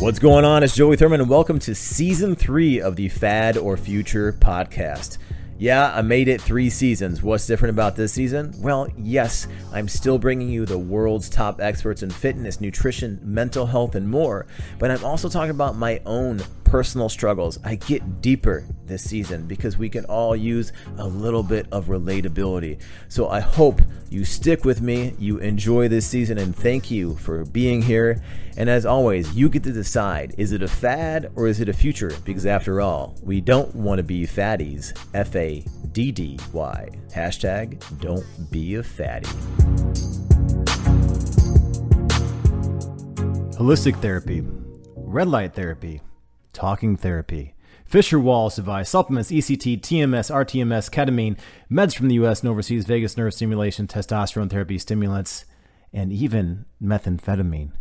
What's going on? It's Joey Thurman, and welcome to season three of the Fad or Future podcast. Yeah, I made it three seasons. What's different about this season? Well, yes, I'm still bringing you the world's top experts in fitness, nutrition, mental health, and more, but I'm also talking about my own personal struggles. I get deeper this season because we can all use a little bit of relatability. So I hope you stick with me, you enjoy this season, and thank you for being here. And as always, you get to decide is it a fad or is it a future? Because after all, we don't want to be fatties. F A D D Y. Hashtag don't be a fatty. Holistic therapy, red light therapy talking therapy. Fisher Wallace advice, supplements, ECT, TMS, RTMS, ketamine, meds from the US and overseas, vagus nerve stimulation, testosterone therapy, stimulants, and even methamphetamine.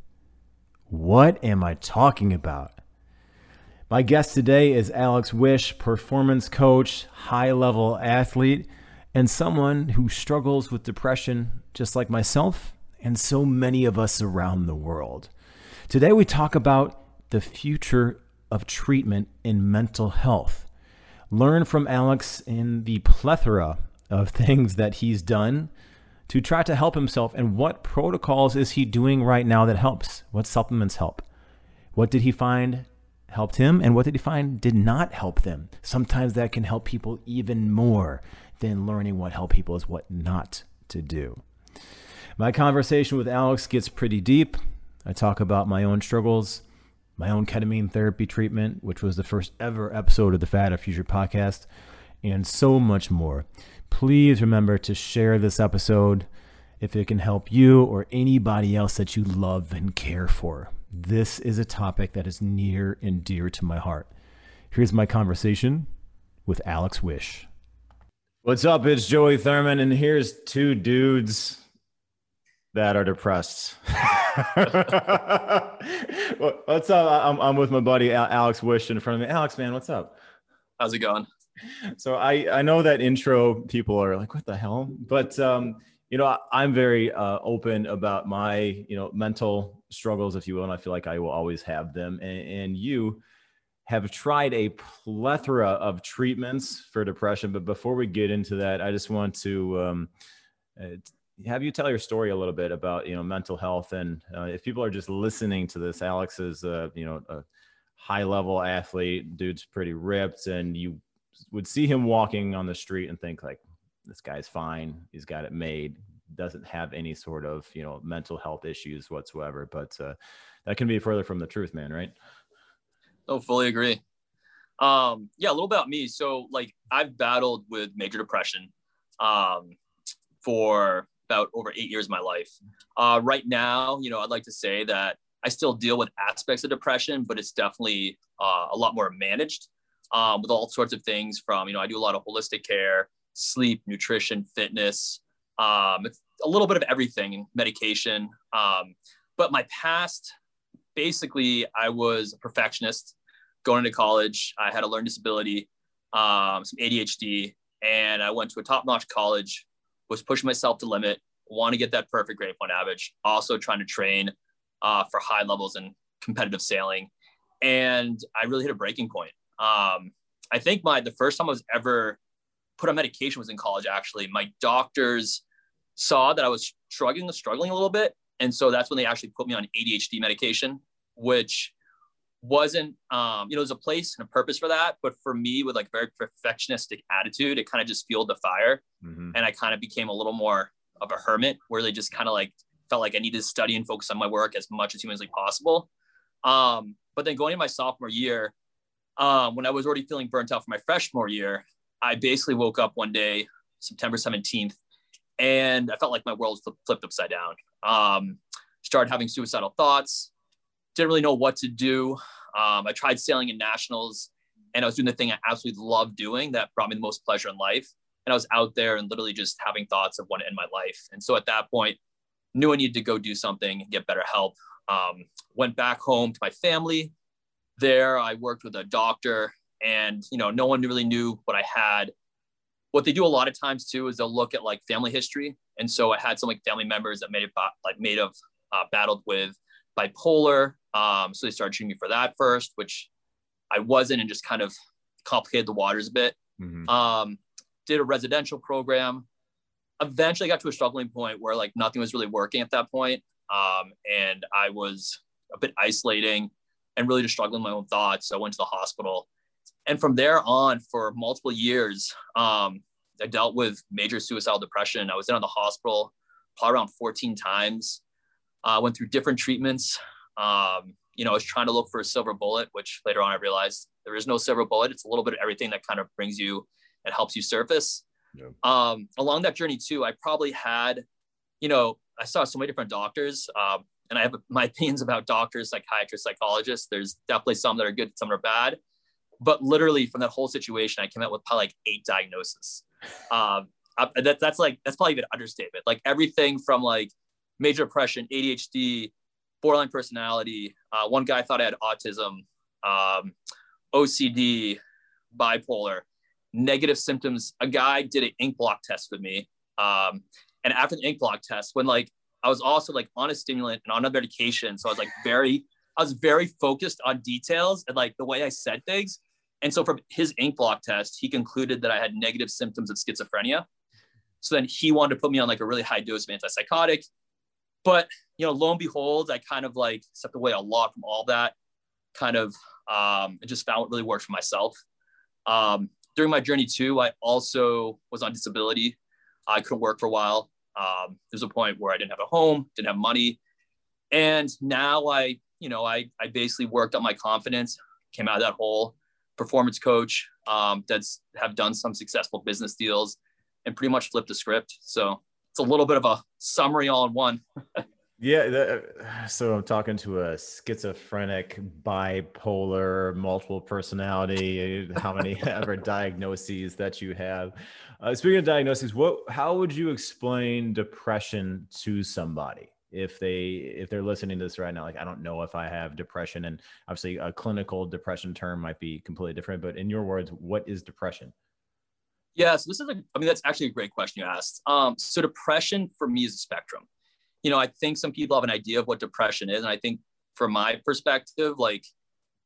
What am I talking about? My guest today is Alex Wisch, performance coach, high level athlete, and someone who struggles with depression just like myself and so many of us around the world. Today we talk about the future of treatment in mental health. Learn from Alex in the plethora of things that he's done to try to help himself and what protocols is he doing right now that helps? What supplements help? What did he find helped him and what did he find did not help them? Sometimes that can help people even more than learning what help people is what not to do. My conversation with Alex gets pretty deep. I talk about my own struggles, my own ketamine therapy treatment, which was the first ever episode of the Fad or Future podcast, and so much more. Please remember to share this episode if it can help you or anybody else that you love and care for. This is a topic that is near and dear to my heart. Here's my conversation with Alex Wisch. What's up? It's Joey Thurman, and here's two dudes that are depressed. what's up? I'm, I'm with my buddy Alex Wisch in front of me. Alex, man, what's up? How's it going? So I I know that intro people are like, what the hell? But um, you know, I'm very uh, open about my you know mental struggles, if you will, and I feel like I will always have them. And, and you have tried a plethora of treatments for depression. But before we get into that, I just want to um, uh, have you tell your story a little bit about you know mental health and uh, if people are just listening to this alex is uh, you know a high level athlete dude's pretty ripped and you would see him walking on the street and think like this guy's fine. He's got it made. Doesn't have any sort of you know mental health issues whatsoever. But uh, that can be further from the truth man right? Oh fully agree. Um yeah a little about me. So like i've battled with major depression um for about over eight years of my life. Uh, right now, you know, I'd like to say that I still deal with aspects of depression, but it's definitely uh, a lot more managed um, with all sorts of things from, you know, I do a lot of holistic care, sleep, nutrition, fitness, um, a little bit of everything, medication. Um, but my past, basically, I was a perfectionist going into college. I had a learning disability, um, some ADHD, and I went to a top notch college was pushing myself to limit, want to get that perfect grade point average, also trying to train uh, for high levels in competitive sailing. And I really hit a breaking point. Um, I think my the first time I was ever put on medication was in college. Actually, my doctors saw that I was struggling, struggling a little bit, and so that's when they actually put me on ADHD medication, which wasn't um, you know there's a place and a purpose for that but for me with like very perfectionistic attitude it kind of just fueled the fire. Mm-hmm. and i kind of became a little more of a hermit where they just kind of like felt like i needed to study and focus on my work as much as humanly possible. Um, but then going into my sophomore year um, when i was already feeling burnt out for my freshman year i basically woke up one day september 17th and i felt like my world flipped upside down. Um, started having suicidal thoughts didn't really know what to do. Um, I tried sailing in nationals and I was doing the thing I absolutely loved doing that brought me the most pleasure in life. And I was out there and literally just having thoughts of what to end my life. And so at that point, knew I needed to go do something, and get better help. Um, went back home to my family. There, I worked with a doctor, and you know, no one really knew what I had. What they do a lot of times too is they'll look at like family history, and so I had some like family members that may have like may have uh, battled with bipolar. Um, so they started treating me for that first, which I wasn't, and just kind of complicated the waters a bit. Mm-hmm. Um, did a residential program. Eventually got to a struggling point where like nothing was really working at that point. Um, and I was a bit isolating and really just struggling with my own thoughts. So I went to the hospital. And from there on, for multiple years, um, I dealt with major suicidal depression. I was in on the hospital probably around 14 times. I uh, went through different treatments. Um, you know, I was trying to look for a silver bullet, which later on I realized there is no silver bullet. It's a little bit of everything that kind of brings you and helps you surface. Yeah. Um, along that journey too, I probably had, you know, I saw so many different doctors, um, and I have my opinions about doctors, psychiatrists, psychologists. There's definitely some that are good, some are bad. But literally, from that whole situation, I came out with probably like eight diagnoses. Um, that, that's like that's probably an understatement. Like everything from like major depression, ADHD, borderline personality. Uh, one guy thought I had autism, um, OCD, bipolar, negative symptoms. A guy did an inkblot test with me. Um, and after the inkblot test, when like I was also like on a stimulant and on a medication, so I was like very, I was very focused on details and like the way I said things. And so from his inkblot test, he concluded that I had negative symptoms of schizophrenia. So then he wanted to put me on like a really high dose of antipsychotic. But you know, lo and behold, I kind of like stepped away a lot from all that. Kind of, um, I just found what really worked for myself. Um, during my journey too, I also was on disability. I couldn't work for a while. Um, there's a point where I didn't have a home, didn't have money, and now I, you know, I I basically worked on my confidence, came out of that hole. Performance coach um, that's have done some successful business deals, and pretty much flipped the script. So it's a little bit of a summary all in one. Yeah. That, so I'm talking to a schizophrenic, bipolar, multiple personality. How many ever diagnoses that you have? Uh, speaking of diagnoses, what? How would you explain depression to somebody if they if they're listening to this right now? Like, I don't know if I have depression, and obviously a clinical depression term might be completely different. But in your words, what is depression? Yeah, so this is a, I mean, that's actually a great question you asked. Um, so depression for me is a spectrum you know, I think some people have an idea of what depression is. And I think from my perspective, like,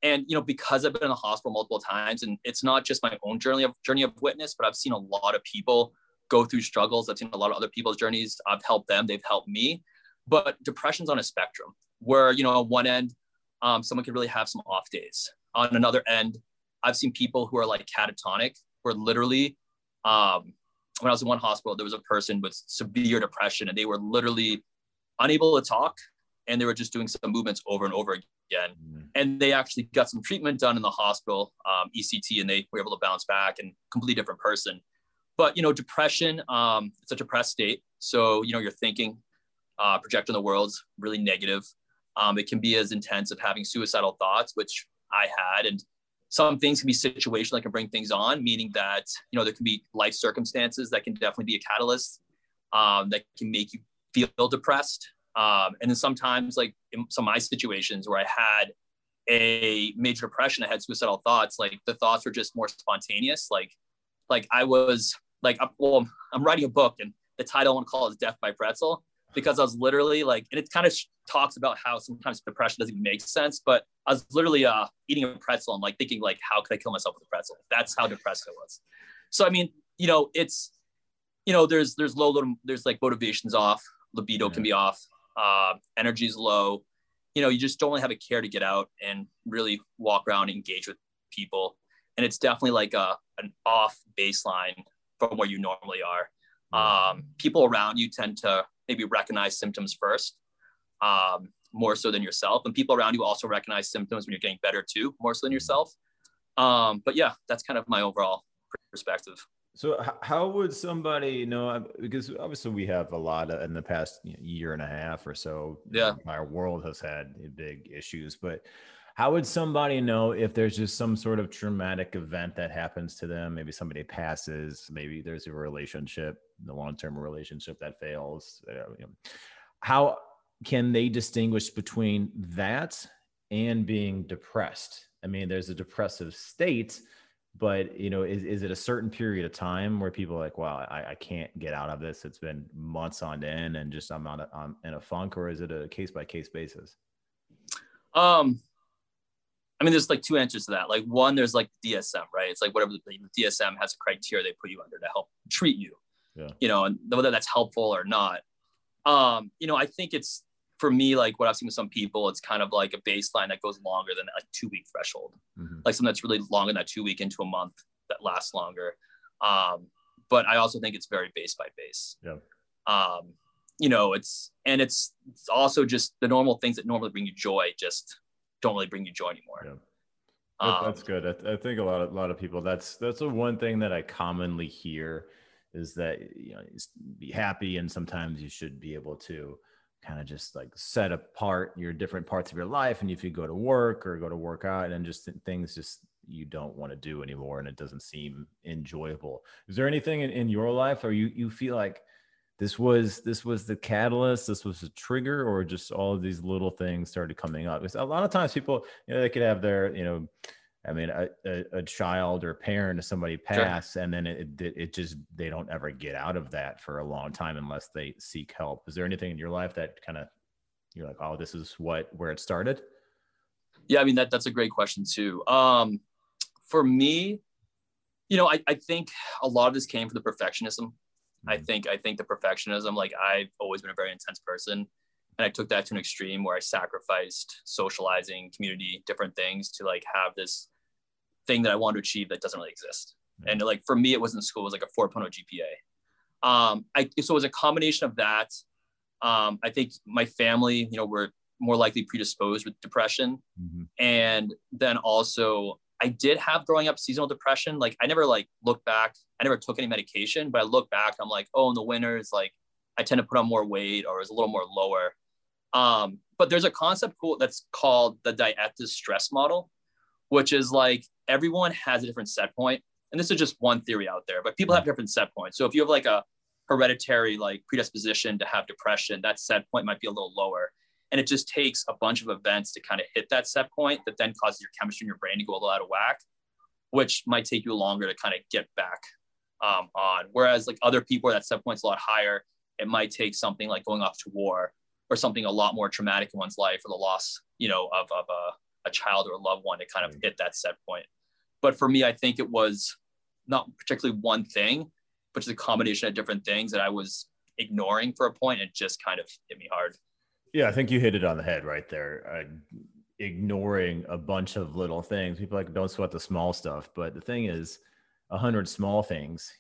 and you know, because I've been in the hospital multiple times, and it's not just my own journey of journey of witness, but I've seen a lot of people go through struggles. I've seen a lot of other people's journeys. I've helped them, they've helped me. But depression's on a spectrum where, you know, on one end, um, someone could really have some off days. On another end, I've seen people who are like catatonic, where literally, um, when I was in one hospital, there was a person with severe depression, and they were literally unable to talk and they were just doing some movements over and over again. Mm. And they actually got some treatment done in the hospital, um, ECT, and they were able to bounce back and completely different person. But you know, depression, um, it's a depressed state. So you know, you're thinking, uh, projecting the world's really negative. Um, it can be as intense of having suicidal thoughts, which I had, and some things can be situational that can bring things on, meaning that you know there can be life circumstances that can definitely be a catalyst um, that can make you feel depressed. Um, and then sometimes, like in some of my situations where I had a major depression, I had suicidal thoughts. Like the thoughts were just more spontaneous. Like, like I was like, well, I'm writing a book, and the title I want to call is "Death by Pretzel" because I was literally like, and it kind of talks about how sometimes depression doesn't make sense. But I was literally uh, eating a pretzel and like thinking like, how could I kill myself with a pretzel? That's how depressed I was. So I mean, you know, it's you know, there's there's low there's like motivations off libido yeah. can be off, uh, energy is low. You know, you just don't really have a care to get out and really walk around and engage with people. And it's definitely like a, an off baseline from where you normally are. Um, people around you tend to maybe recognize symptoms first, um, more so than yourself. And people around you also recognize symptoms when you're getting better too, more so than yourself. Um, but yeah, that's kind of my overall perspective. So how would somebody know? Because obviously we have a lot of, in the past year and a half or so. Yeah, our world has had big issues, but how would somebody know if there's just some sort of traumatic event that happens to them? Maybe somebody passes. Maybe there's a relationship, the long-term relationship that fails. Uh, you know, how can they distinguish between that and being depressed? I mean, there's a depressive state but you know is, is it a certain period of time where people are like wow I, I can't get out of this it's been months on end and just i'm on a, I'm in a funk or is it a case by case basis Um, I mean, there's like two answers to that. Like one, there's like DSM, right? It's like whatever the, the DSM has a criteria they put you under to help treat you. Yeah. You know, and whether that's helpful or not. Um, you know, I think it's for me, like what I've seen with some people, it's kind of like a baseline that goes longer than a two week threshold. Mm-hmm. Like something that's really long in that two week into a month that lasts longer. Um, but I also think it's very base by base. Yeah. Um, you know, it's and it's, it's also just the normal things that normally bring you joy just don't really bring you joy anymore. Yeah. Um, that's good. I, th- I, think a lot of a lot of people that's that's the one thing that I commonly hear is that you know be happy and sometimes you should be able to kind of just like set apart your different parts of your life and if you go to work or go to work out and just things just you don't want to do anymore and it doesn't seem enjoyable. Is there anything in, in your life or you you feel like this was this was the catalyst this was the trigger or just all of these little things started coming up? Because a lot of times people you know they could have their you know I mean, a, a, a, child or parent of somebody pass, sure. and then it, it, it just they don't ever get out of that for a long time unless they seek help. Is there anything in your life that kind of you're like, oh, this is what where it started? Yeah, I mean that that's a great question too. Um, for me, you know, I, I think a lot of this came from the perfectionism. Mm-hmm. I think I think the perfectionism, like I've always been a very intense person. And I took that to an extreme where I sacrificed socializing, community, different things to like have this thing that I wanted to achieve that doesn't really exist. Mm-hmm. And like for me, it was in school, it was like a 4.0 GPA. Um, I, so it was a combination of that. Um, I think my family, you know, were more likely predisposed with depression. Mm-hmm. And then also I did have growing up seasonal depression. Like I never like looked back, I never took any medication, but I look back, I'm like, oh, in the winters, like I tend to put on more weight or is a little more lower. Um, but there's a concept cool that's called the diathesis stress model, which is like everyone has a different set point and this is just one theory out there but people have different set points. So if you have like a hereditary like predisposition to have depression that set point might be a little lower. And it just takes a bunch of events to kind of hit that set point that then causes your chemistry in your brain to go a little out of whack which might take you longer to kind of get back um, on. Whereas like other people that set point's a lot higher it might take something like going off to war or something a lot more traumatic in one's life or the loss you know of, of a a child or a loved one to kind of hit that set point. But for me, I think it was not particularly one thing, but just a combination of different things that I was ignoring for a point and just kind of hit me hard. Yeah, I think you hit it on the head right there. Uh, ignoring a bunch of little things. People like don't sweat the small stuff, but the thing is, a hundred small things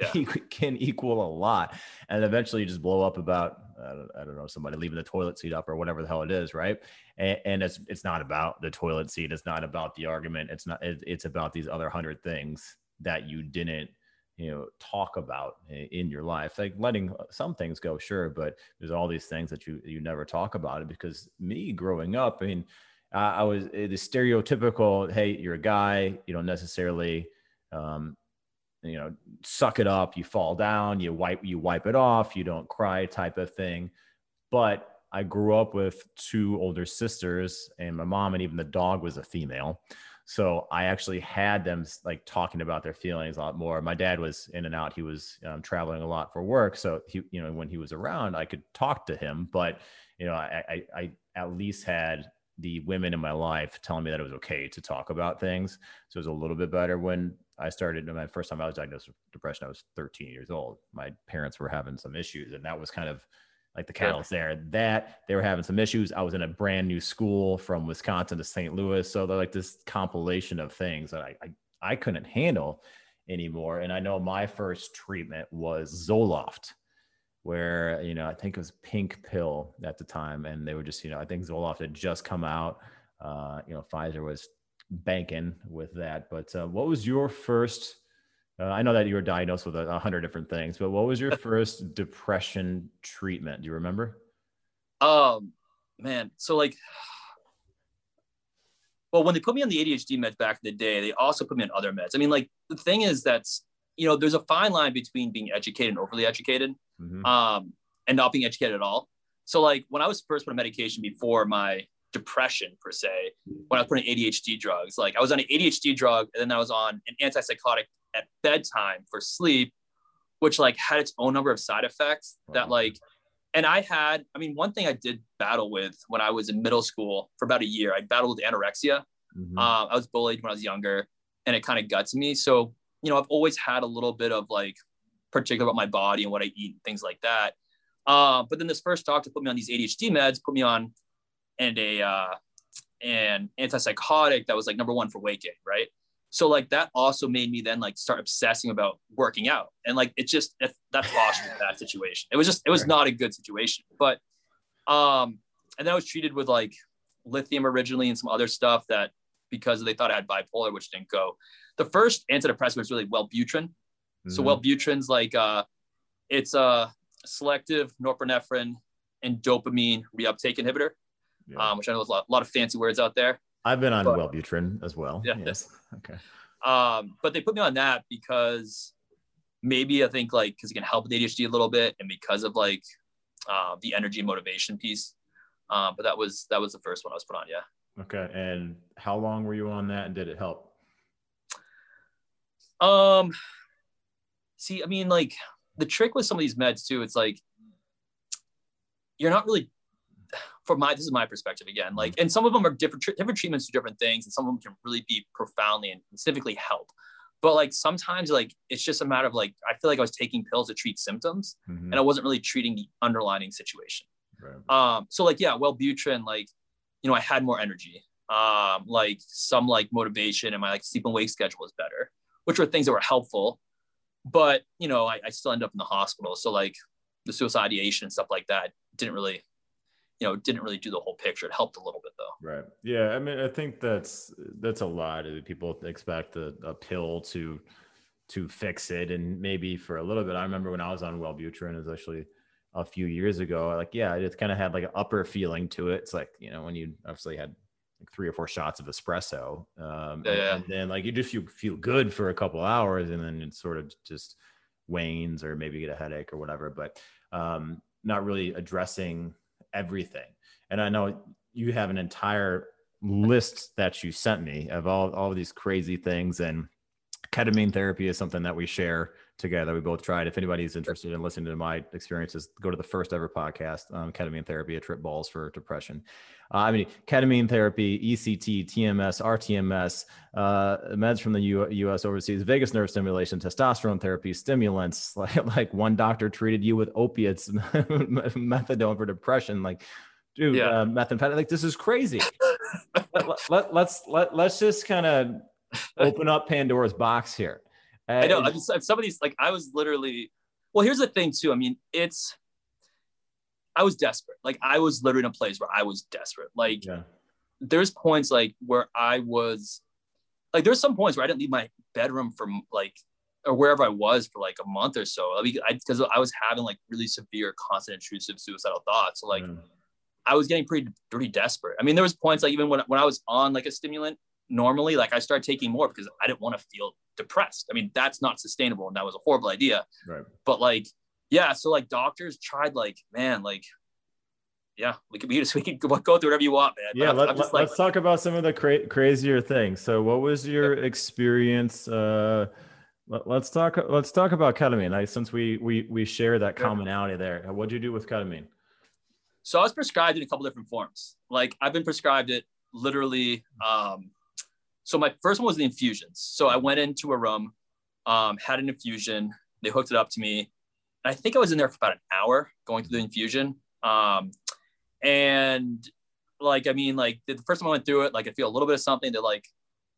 yeah. can equal a lot, and eventually you just blow up about I don't, I don't know somebody leaving the toilet seat up or whatever the hell it is, right? And, and it's it's not about the toilet seat. It's not about the argument. It's not. It, it's about these other hundred things that you didn't you know talk about in your life like letting some things go sure but there's all these things that you you never talk about it because me growing up i mean i was the stereotypical hey you're a guy you don't necessarily um, you know suck it up you fall down you wipe you wipe it off you don't cry type of thing. But i grew up with two older sisters and my mom and even the dog was a female. So i actually had them like talking about their feelings a lot more. My dad was in and out. He was um, traveling a lot for work. So he you know when he was around i could talk to him. But you know i i, I at least had the women in my life telling me that it was okay to talk about things. So it was a little bit better when I started. My first time I was diagnosed with depression, I was 13 years old. My parents were having some issues, and that was kind of like the catalyst there. That they were having some issues. I was in a brand new school from Wisconsin to St. Louis, so they're like this compilation of things that I, I I couldn't handle anymore. And I know my first treatment was Zoloft where you know I think it was Pink Pill at the time, and they were just you know I think Zoloft had just come out. Uh, you know, Pfizer was banking with that. But uh, what was your first? Uh, I know that you were diagnosed with a, a, hundred different things, but what was your first depression treatment? Do you remember? Um, man, so like, well, when they put me on the ADHD meds back in the day, they also put me on other meds. I mean, like the thing is that's you know, there's a fine line between being educated and overly educated, mm-hmm. um, and not being educated at all. So like when I was first put on medication before my depression per se, when I was putting ADHD drugs, like I was on an ADHD drug and then I was on an antipsychotic at bedtime for sleep, which like had its own number of side effects that like and I had, I mean, one thing I did battle with when I was in middle school for about a year, I battled with anorexia. Mm-hmm. Uh, I was bullied when I was younger, and it kind of guts me. So, you know, I've always had a little bit of like particular about my body and what I eat and things like that. Uh, but then this first doctor put me on these ADHD meds, put me on and a uh, an antipsychotic that was like number one for weight gain, right? So like that also made me then like start obsessing about working out, and like it just it, that lost me that situation. It was just it was not a good situation, but um, and then I was treated with like lithium originally and some other stuff that because they thought I had bipolar, which didn't go. The first antidepressant was really Wellbutrin. Mm-hmm. So Wellbutrin's like uh, it's a selective norepinephrine and dopamine reuptake inhibitor, yeah. um, which I know there's a lot, a lot of fancy words out there. I've been on but, Wellbutrin as well. Yeah. Yes. Okay. Um, but they put me on that because maybe I think like because it can help with ADHD a little bit, and because of like uh, the energy motivation piece. Uh, but that was that was the first one I was put on. Yeah. Okay. And how long were you on that, and did it help? Um. See, I mean, like the trick with some of these meds too, it's like you're not really from my this is my perspective again like and some of them are different different treatments to different things and some of them can really be profoundly and specifically help. But like sometimes like it's just a matter of like i feel like i was taking pills to treat symptoms mm-hmm. and i wasn't really treating the underlying situation. Right. um so like yeah Wellbutrin like you know i had more energy. Um like some like motivation and my like sleep and wake schedule was better which were things that were helpful. But you know I, I still end up in the hospital. So like the suicide ideation and stuff like that didn't really you know it didn't really do the whole picture. It helped a little bit though. Right. Yeah i mean i think that's that's a lot people expect a, a pill to to fix it. And maybe for a little bit i remember when i was on wellbutrin it was actually a few years ago like yeah it kind of had like an upper feeling to it. It's like you know when you obviously had like three or four shots of espresso um yeah, yeah. and then like you just feel, feel good for a couple hours and then it sort of just wanes or maybe get a headache or whatever. But um not really addressing everything. And I know you have an entire list that you sent me of all, all of these crazy things. And ketamine therapy is something that we share together. We both tried. If anybody's interested in listening to my experiences, go to the first ever podcast, um, ketamine therapy, a trip balls for depression. Uh, I mean, ketamine therapy, ECT, TMS, RTMS, uh, meds from the U- U.S. overseas, vagus nerve stimulation, testosterone therapy, stimulants. Like, like one doctor treated you with opiates, methadone for depression. Like, dude, yeah. uh, methamphetamine. Like, this is crazy. let, let, let's let, let's just kind of open up Pandora's box here. Uh, I know. I mean, some of these, like, I was literally. Well, here's the thing, too. I mean, it's. I was desperate. Like, I was literally in a place where I was desperate. Like, yeah. there's points like where I was, like, there's some points where I didn't leave my bedroom from like, or wherever I was for like a month or so. I mean, because I, I, was having like really severe, constant, intrusive suicidal thoughts. So like, mm. I was getting pretty, pretty desperate. I mean, there was points like even when when I was on like a stimulant, normally like i started taking more because i didn't want to feel depressed. I mean that's not sustainable and that was a horrible idea. Right. But like yeah so like doctors tried like man like yeah we could be we could go through whatever you want man. Yeah let, us like, talk about some of the cra- crazier things. So what was your experience uh let, us talk let's talk about ketamine. I, since we we we share that commonality there what'd you do with ketamine? So i was prescribed in a couple different forms. Like i've been prescribed it literally um so my first one was the infusions. So I went into a room, um, had an infusion. They hooked it up to me. And I think I was in there for about an hour going through the infusion. Um, and like, I mean, like the first time I went through it, like I feel a little bit of something. They're like,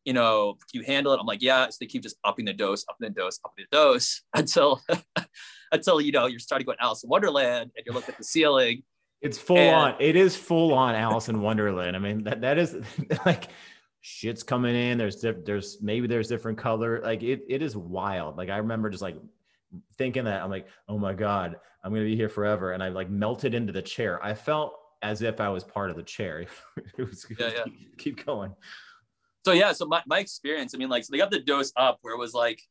you know, can you handle it? I'm like, yeah. So they keep just upping the dose, upping the dose, upping the dose until, until you know you're starting to go to Alice in Wonderland and you're looking at the ceiling. It's full and, on. It is full on Alice in Wonderland. I mean, that that is like shit's coming in. There's diff- there's maybe there's different color. Like it it is wild. Like I remember just like thinking that I'm like, oh my god, I'm gonna be here forever, and I like melted into the chair. I felt as if I was part of the chair. it was yeah, yeah. Keep, keep going. So yeah, so my, my experience, I mean, like, so they got the dose up where it was like,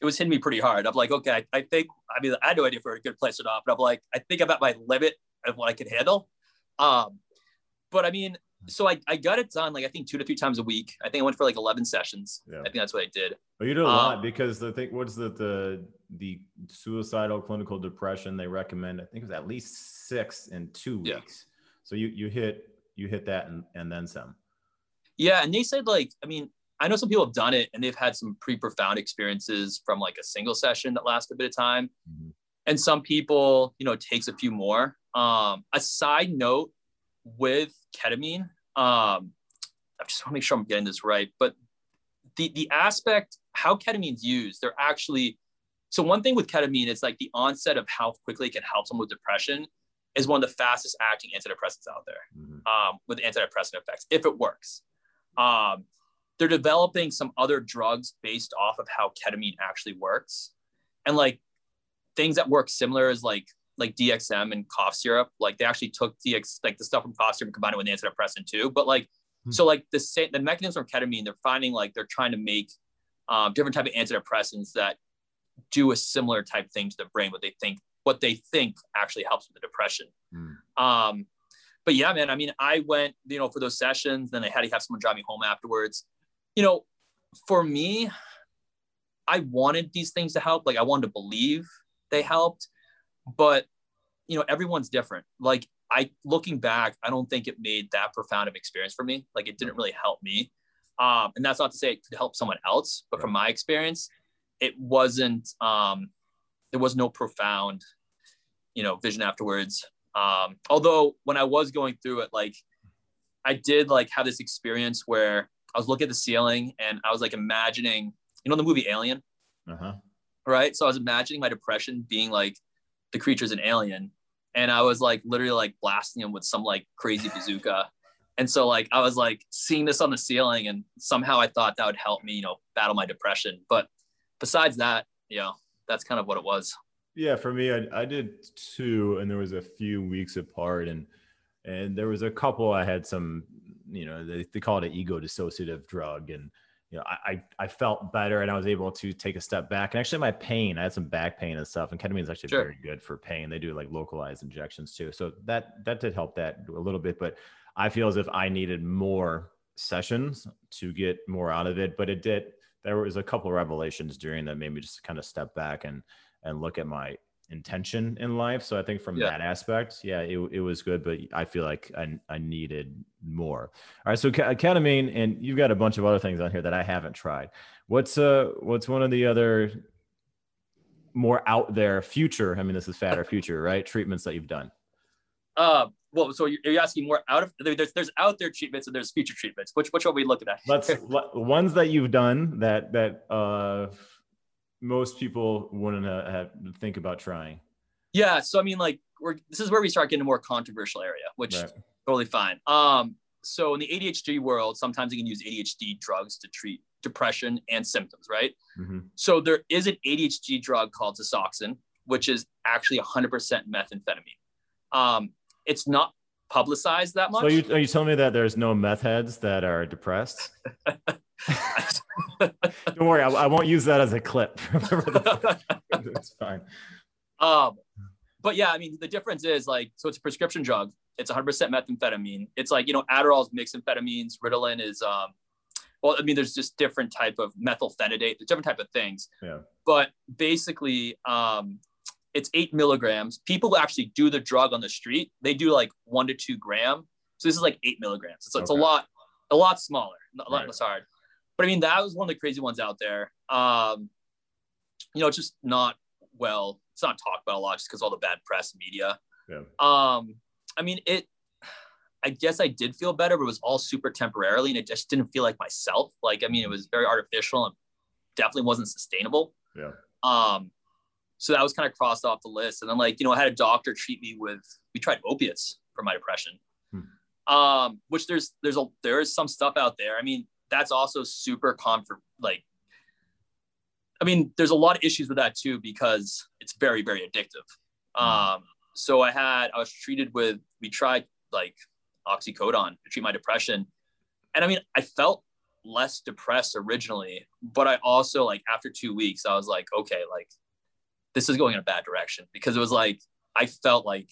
it was hitting me pretty hard. I'm like, okay, I, I think, I mean, I had no idea if we're a good place or not, but I'm like, I think I'm at my limit of what I can handle. Um, but I mean, so I, I got it done like I think two to three times a week. I think I went for like 11 sessions. Yeah. I think that's what I did. Well, you did a um, lot because the thing, what's the, the, the suicidal clinical depression they recommend? I think it was at least six in two weeks. Yeah. So you, you hit, you hit that and, and then some. Yeah. And they said like, I mean, I know some people have done it and they've had some pretty profound experiences from like a single session that lasts a bit of time. Mm-hmm. And some people, you know, it takes a few more. Um, a side note with ketamine, um, I just want to make sure I'm getting this right, but the the aspect how ketamine's used, they're actually so one thing with ketamine is like the onset of how quickly it can help someone with depression is one of the fastest acting antidepressants out there mm-hmm. um, with antidepressant effects if it works. Um, they're developing some other drugs based off of how ketamine actually works, and like things that work similar is like like DXM and cough syrup. Like they actually took DX like the stuff from cough syrup and combined it with antidepressant too. But like mm-hmm. so like the same the mechanism of ketamine, they're finding like they're trying to make um, different type of antidepressants that do a similar type thing to the brain. What they think what they think actually helps with the depression. Mm. Um, but yeah, man. I mean, I went you know for those sessions. Then I had to have someone drive me home afterwards. You know, for me, I wanted these things to help. Like I wanted to believe they helped but you know everyone's different. Like i looking back i don't think it made that profound of experience for me. Like it didn't really help me. Um, and that's not to say it could help someone else but from my experience it wasn't um, there was no profound you know vision afterwards. Um, although when i was going through it like i did like have this experience where i was looking at the ceiling and i was like imagining you know the movie alien? Uh-huh. right? So i was imagining my depression being like the creature's an alien. And I was like literally like blasting him with some like crazy bazooka. And so like I was like seeing this on the ceiling and somehow I thought that would help me, you know, battle my depression. But besides that, you know, that's kind of what it was. Yeah, for me, I, I did two, and there was a few weeks apart, and and there was a couple I had some, you know, they, they call it an ego dissociative drug, and you know, I, I felt better and I was able to take a step back. And actually, my pain, I had some back pain and stuff. And ketamine is actually sure. very good for pain. They do like localized injections too. So that that did help that a little bit. But I feel as if I needed more sessions to get more out of it. But it did. There was a couple revelations during that made me just kind of step back and and look at my intention in life. So I think from yeah. that aspect, yeah, it, it was good, but I feel like I, I needed more. All right. So ketamine, and you've got a bunch of other things on here that I haven't tried. What's uh, what's one of the other more out there future? I mean, this is Fad or future, right? Treatments that you've done. Uh, well, so you're asking more out of there's there's out there treatments and there's future treatments. Which which are we looking at? Let's ones that you've done that that uh most people wouldn't have, think about trying. Yeah, so I mean, like, we're this is where we start getting a more controversial area, which right. totally fine. Um, so in the ADHD world, sometimes you can use ADHD drugs to treat depression and symptoms, right? Mm-hmm. So there is an ADHD drug called Desoxyn, which is actually 100% methamphetamine. Um, it's not publicized that much. So you, are you telling me that there's no meth heads that are depressed? Don't worry, I, I, won't use that as a clip. it's fine. Um, but yeah, I mean, the difference is like, so it's a prescription drug. It's 100% methamphetamine. It's like you know, Adderall's mixed amphetamines. Ritalin is, um, well, I mean, there's just different type of methylphenidate. There's different type of things. Yeah. But basically, um, it's eight milligrams. People actually do the drug on the street. They do like one to two gram. So this is like eight milligrams. So it's okay. a lot, a lot smaller, a lot right. less hard. But I mean, that was one of the crazy ones out there. Um, you know, it's just not well, it's not talked about a lot just because all the bad press media. Yeah. Um, I mean, it, I guess I did feel better, but it was all super temporarily and it just didn't feel like myself. Like, I mean, it was very artificial and definitely wasn't sustainable. Yeah. Um, so that was kind of crossed off the list. And then like, you know, I had a doctor treat me with, we tried opiates for my depression. Hmm. Um, which there's, there's a, there is some stuff out there. I mean, that's also super comfort like I mean, there's a lot of issues with that too because it's very, very addictive. Mm. Um, so I had, I was treated with, we tried like oxycodone to treat my depression. And I mean, I felt less depressed originally, but I also like after two weeks, I was like, okay, like this is going in a bad direction because it was like, I felt like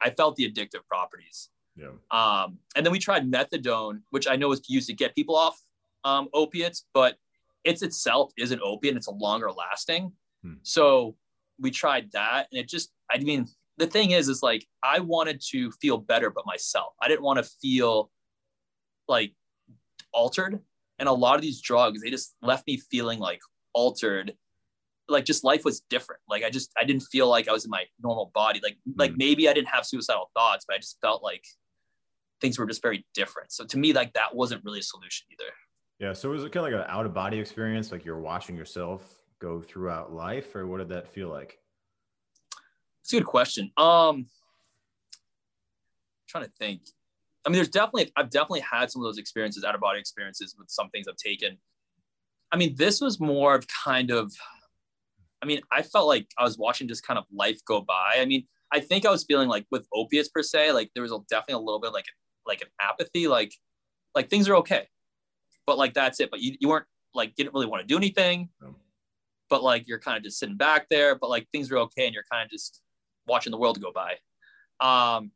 I felt the addictive properties. Yeah. Um, and then we tried methadone, which I know is used to get people off um, opiates, but it's itself is an opiate it's a longer lasting. Hmm. So we tried that and it just, I mean, the thing is, is like, I wanted to feel better, but myself, I didn't want to feel like altered. And a lot of these drugs, they just left me feeling like altered like just life was different. Like I just I didn't feel like I was in my normal body. Like mm. like maybe I didn't have suicidal thoughts, but I just felt like things were just very different. So to me, like that wasn't really a solution either. Yeah. So was it kind of like an out of body experience? Like you're watching yourself go throughout life, or what did that feel like? It's a good question. Um, trying to think. I mean, there's definitely I've definitely had some of those experiences, out of body experiences with some things I've taken. I mean, this was more of kind of I mean, I felt like I was watching just kind of life go by. I mean, I think I was feeling like with opiates per se, like there was a, definitely a little bit like like an apathy, like like things are okay, but like that's it. But you, you weren't like didn't really want to do anything, but like you're kind of just sitting back there. But like things are okay, and you're kind of just watching the world go by. Um,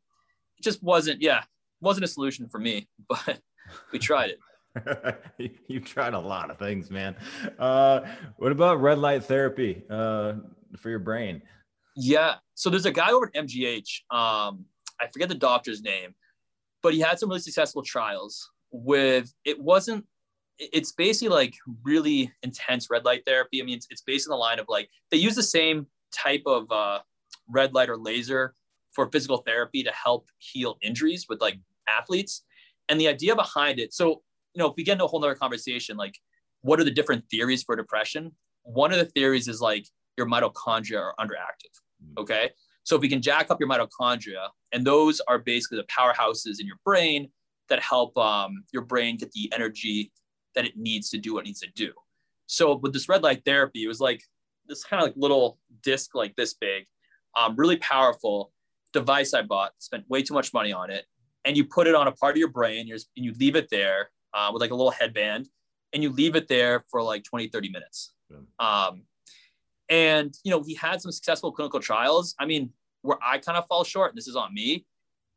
it just wasn't yeah wasn't a solution for me, but we tried it. you tried a lot of things, man. Uh, what about red light therapy uh, for your brain? Yeah. So there's a guy over at MGH. Um, I forget the doctor's name, but he had some really successful trials with it wasn't it's basically like really intense red light therapy. I mean, it's, it's based on the line of like they use the same type of uh, red light or laser for physical therapy to help heal injuries with like athletes. And the idea behind it, so you know, if we get into a whole nother conversation, like what are the different theories for depression? One of the theories is like your mitochondria are underactive. Mm. Okay. So if we can jack up your mitochondria, and those are basically the powerhouses in your brain that help um, your brain get the energy that it needs to do what it needs to do. So with this red light therapy, it was like this kind of like little disc like this big, um, really powerful device I bought, spent way too much money on it. And you put it on a part of your brain and you leave it there uh, with like a little headband and you leave it there for like 20, 30 minutes. Yeah. Um, and, you know, he had some successful clinical trials. I mean, where I kind of fall short, and this is on me,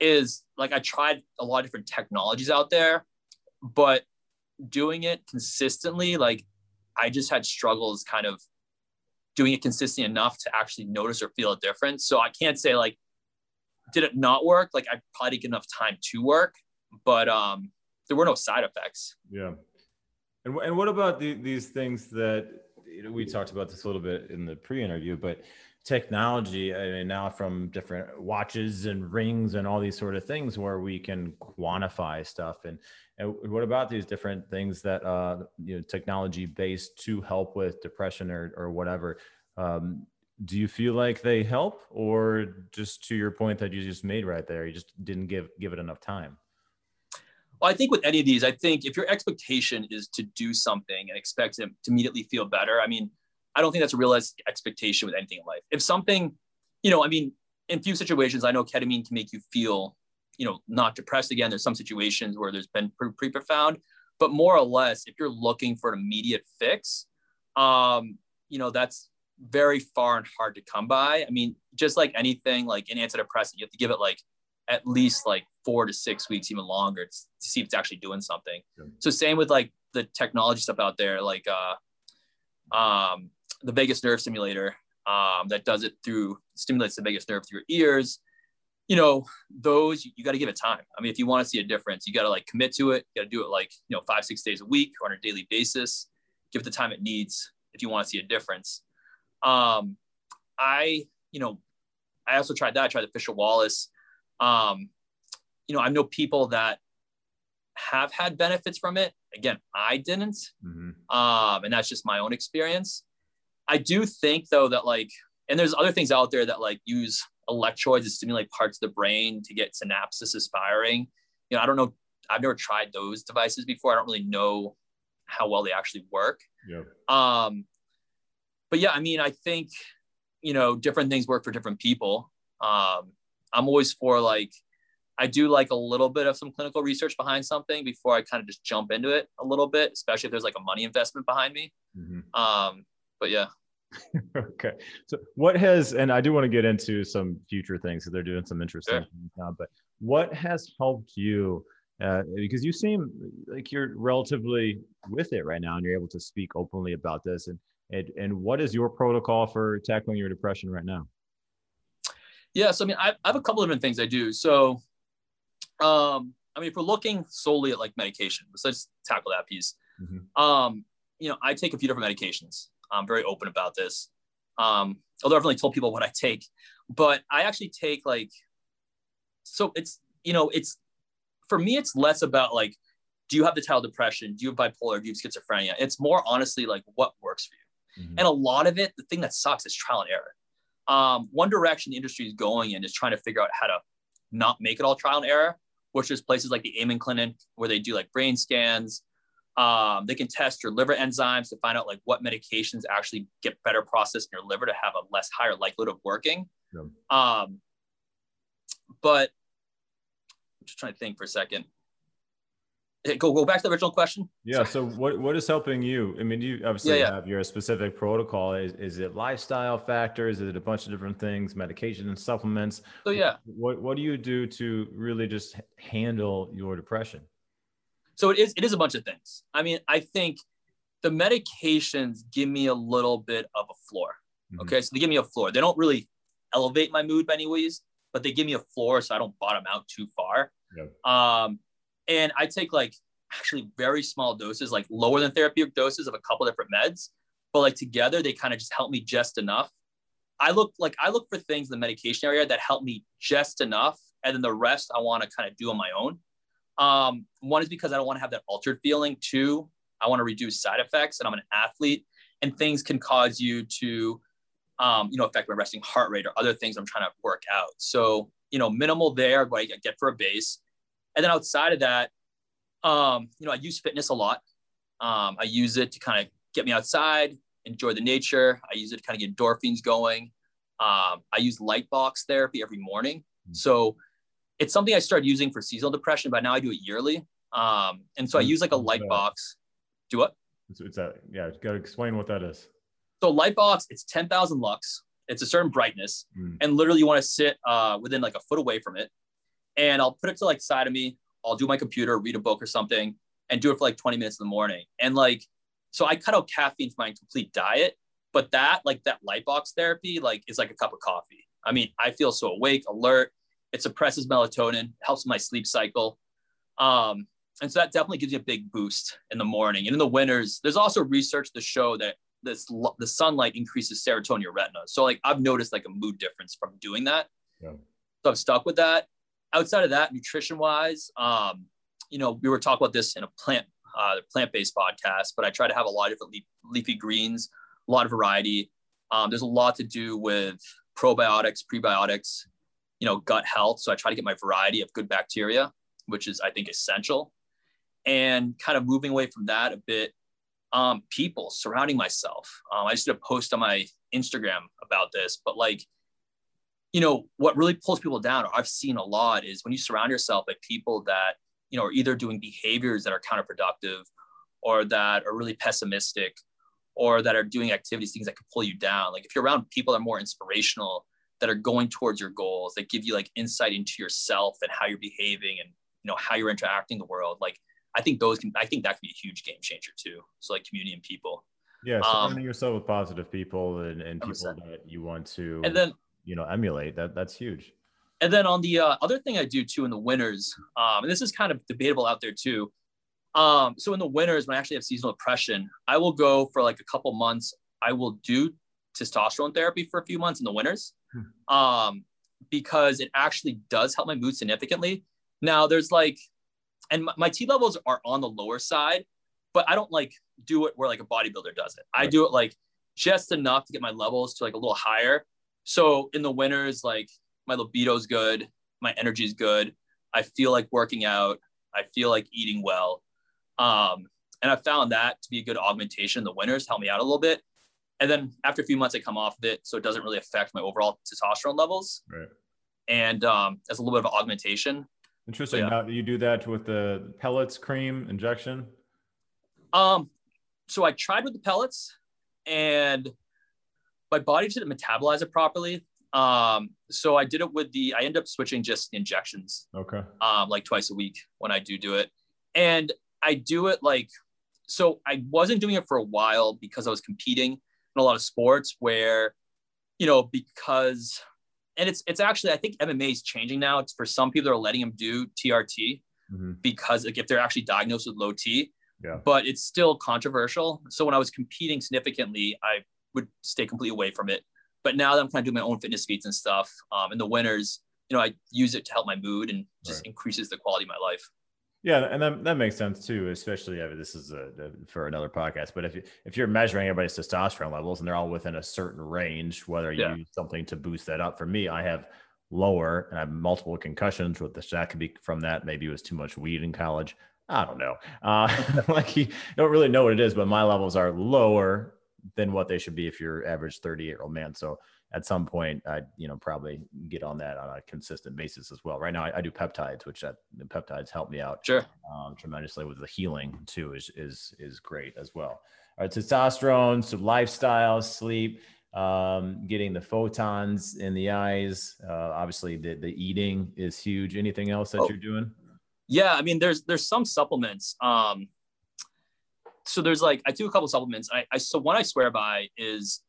is like I tried a lot of different technologies out there, but doing it consistently, like I just had struggles kind of doing it consistently enough to actually notice or feel a difference. So I can't say like, did it not work? Like I probably didn't get enough time to work, but um, there were no side effects. Yeah. And, and what about the, these things that you know, we talked about this a little bit in the pre-interview, but technology, I mean, now from different watches and rings and all these sort of things where we can quantify stuff. And, and what about these different things that, uh, you know, technology based to help with depression or, or whatever? Um, do you feel like they help or just to your point that you just made right there, you just didn't give, give it enough time? Well, I think with any of these, I think if your expectation is to do something and expect to, to immediately feel better, I mean, I don't think that's a realistic expectation with anything in life. If something, you know, I mean, in few situations, I know ketamine can make you feel, you know, not depressed again. There's some situations where there's been pretty, profound, but more or less, if you're looking for an immediate fix, um, you know, that's very far and hard to come by. I mean, just like anything, like an antidepressant, you have to give it like at least like four to six weeks, even longer, to, to see if it's actually doing something. Yeah. So same with like the technology stuff out there, like uh, um, the vagus nerve stimulator um, that does it through stimulates the vagus nerve through your ears. You know, those you, you got to give it time. I mean, if you want to see a difference, you got to like commit to it. You got to do it like you know five six days a week or on a daily basis. Give it the time it needs if you want to see a difference. Um, I you know I also tried that. I tried the Fisher Wallace um, you know, I know people that have had benefits from it. Again, I didn't. Mm-hmm. Um, and that's just my own experience. I do think though that like, and there's other things out there that like use electrodes to stimulate parts of the brain to get synapses firing. You know, I don't know. I've never tried those devices before. I don't really know how well they actually work. Yeah. Um, but yeah, I mean, I think you know different things work for different people. Um, I'm always for like, I do like a little bit of some clinical research behind something before I kind of just jump into it a little bit, especially if there's like a money investment behind me. Mm-hmm. Um, but yeah. okay. So what has, and I do want to get into some future things because they're doing some interesting Sure. things now, but what has helped you? Uh, because you seem like you're relatively with it right now and you're able to speak openly about this. And, and, and what is your protocol for tackling your depression right now? Yeah, so I mean, I, I have a couple different things I do. So, um, I mean, if we're looking solely at like medication, let's just tackle that piece. Mhm. Um, you know, I take a few different medications. I'm very open about this. Um, although I've only told people what I take, but I actually take like, so it's you know, it's for me, it's less about like, do you have the title depression? Do you have bipolar? Do you have schizophrenia? It's more honestly like what works for you. Mhm. And a lot of it, the thing that sucks is trial and error. Um, one direction the industry is going in is trying to figure out how to not make it all trial and error, which is places like the Amen Clinic where they do like brain scans. Um, they can test your liver enzymes to find out like what medications actually get better processed in your liver to have a less higher likelihood of working. Yeah. Um, but I'm just trying to think for a second. Go go back to the original question. Yeah. So what, what is helping you? I mean, you obviously Yeah, yeah. have your specific protocol. Is, is it lifestyle factors? Is it a bunch of different things, medication and supplements? So yeah, What, what do you do to really just handle your depression? So it is it is a bunch of things. I mean i think the medications give me a little bit of a floor Mhm. okay? So they give me a floor. They don't really elevate my mood by any ways but they give me a floor so i don't bottom out too far. Yep. um and i take like actually very small doses like lower than therapeutic doses of a couple different meds but like together they kind of just help me just enough. I look like i look for things in the medication area that help me just enough and then the rest i want to kind of do on my own um, one is because I don't want to have that altered feeling. Two, I want to reduce side effects, and I'm an athlete, and things can cause you to, um, you know, affect my resting heart rate or other things I'm trying to work out. So, you know, minimal there, what I get for a base, and then outside of that, um, you know, I use fitness a lot. Um, I use it to kind of get me outside, enjoy the nature. I use it to kind of get endorphins going. Um, I use light box therapy every morning. So it's something I started using for seasonal depression, but now I do it yearly. Um, and so I Mm, use like a light box. Do what? It's, it's that, yeah, got to explain what that is. So light box, it's 10,000 lux. It's a certain brightness. Mm. And literally you want to sit uh, within like a foot away from it. And I'll put it to like side of me. I'll do my computer, read a book or something and do it for like 20 minutes in the morning. And like, so I cut out caffeine from my complete diet, but that like that light box therapy, like is like a cup of coffee. I mean, I feel so awake, alert. It suppresses melatonin, helps my sleep cycle. Um, and so that definitely gives you a big boost in the morning. And in the winters, there's also research to show that this the sunlight increases serotonin in your retina. So like I've noticed like a mood difference from doing that. Yeah. So I've stuck with that. Outside of that, nutrition wise, um, you know, we were talking about this in a plant uh, plant based podcast, but I try to have a lot of different leaf, leafy greens, a lot of variety. Um, there's a lot to do with probiotics, prebiotics, you know, gut health. So I try to get my variety of good bacteria, which is I think essential, and kind of moving away from that a bit. Um, people surrounding myself. Um, I just did a post on my Instagram about this, but like you know what really pulls people down i've seen a lot is when you surround yourself by people that you know are either doing behaviors that are counterproductive or that are really pessimistic or that are doing activities things that can pull you down like if you're around people that are more inspirational that are going towards your goals that give you like insight into yourself and how you're behaving and you know how you're interacting the world like i think those can i think that can be a huge game changer too so like community and people Yeah. Um, Surrounding yourself with positive people and, and people 100%. that you want to, and then you know, emulate that. That's huge. And then on the uh, other thing I do too in the winters, um, and this is kind of debatable out there too. Um, so in the winters, when I actually have seasonal depression, I will go for like a couple months. I will do testosterone therapy for a few months in the winters, um, because it actually does help my mood significantly. Now there's like, and my, my T levels are on the lower side, but I don't like do it where like a bodybuilder does it. I do it like just enough to get my levels to like a little higher. So in the winters, like my libido's good, my energy's good. I feel like working out. I feel like eating well. Um, and I found that to be a good augmentation in the winters, help me out a little bit. And then after a few months, I come off of it, so it doesn't really affect my overall testosterone levels. Right. And um, as a little bit of augmentation. Interesting. Yeah. Now, you do that with the pellets, cream, injection? Um, so I tried with the pellets, and my body didn't metabolize it properly. Um, so I did it with the, I end up switching just injections. Okay. Um, like twice a week when I do do it. And I do it like, so I wasn't doing it for a while because I was competing in a lot of sports where, you know, because, and it's, it's actually, I think MMA is changing now. It's for some people that are letting them do TRT mm-hmm. because like if they're actually diagnosed with low T, yeah. but it's still controversial. So when I was competing significantly, I would stay completely away from it. But now that I'm kind of doing my own fitness feats and stuff, um, in the winters, you know, I use it to help my mood and just right. increases the quality of my life. Yeah, and that, that makes sense too, especially I mean, this is a, a, for another podcast. But if you, if you're measuring everybody's testosterone levels and they're all within a certain range, whether you yeah. use something to boost that up. For me, I have lower and I have multiple concussions. With the that could be from that. Maybe it was too much weed in college. I don't know. Uh, like you don't really know what it is, but my levels are lower than what they should be if you're average 38 year old man. So at some point, I you know probably get on that on a consistent basis as well. Right now, I, I do peptides, which that, the peptides help me out sure um, tremendously with the healing too. Is is is great as well. All right, testosterone, so lifestyle, sleep, um, getting the photons in the eyes. Uh, obviously, the the eating is huge. Anything else that oh. you're doing? Yeah, I mean, there's there's some supplements. Um, so there's like I do a couple supplements. I, I so one I swear by is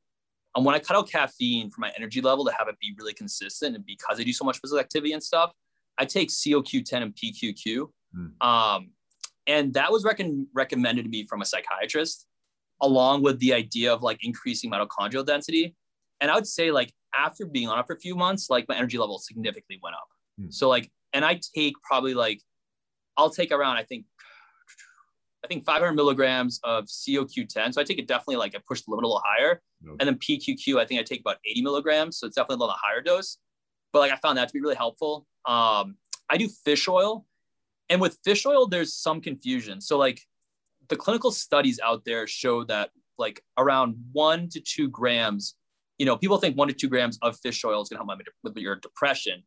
um, when I cut out caffeine for my energy level to have it be really consistent, and because I do so much physical activity and stuff, I take COQ10 and PQQ. Mm. Um, and that was rec- recommended to me from a psychiatrist, along with the idea of like increasing mitochondrial density. And I would say like after being on it for a few months, like my energy level significantly went up. Mm. So like, and I take probably like I'll take around, I think, I think 500 milligrams of COQ10. So I take it definitely like I push the limit a little higher. Okay. And then PQQ, I think I take about 80 milligrams. So it's definitely a little higher dose. But like I found that to be really helpful. Um, I do fish oil. And with fish oil, there's some confusion. So like the clinical studies out there show that like around one to two grams, you know, people think one to two grams of fish oil is going to help with your depression.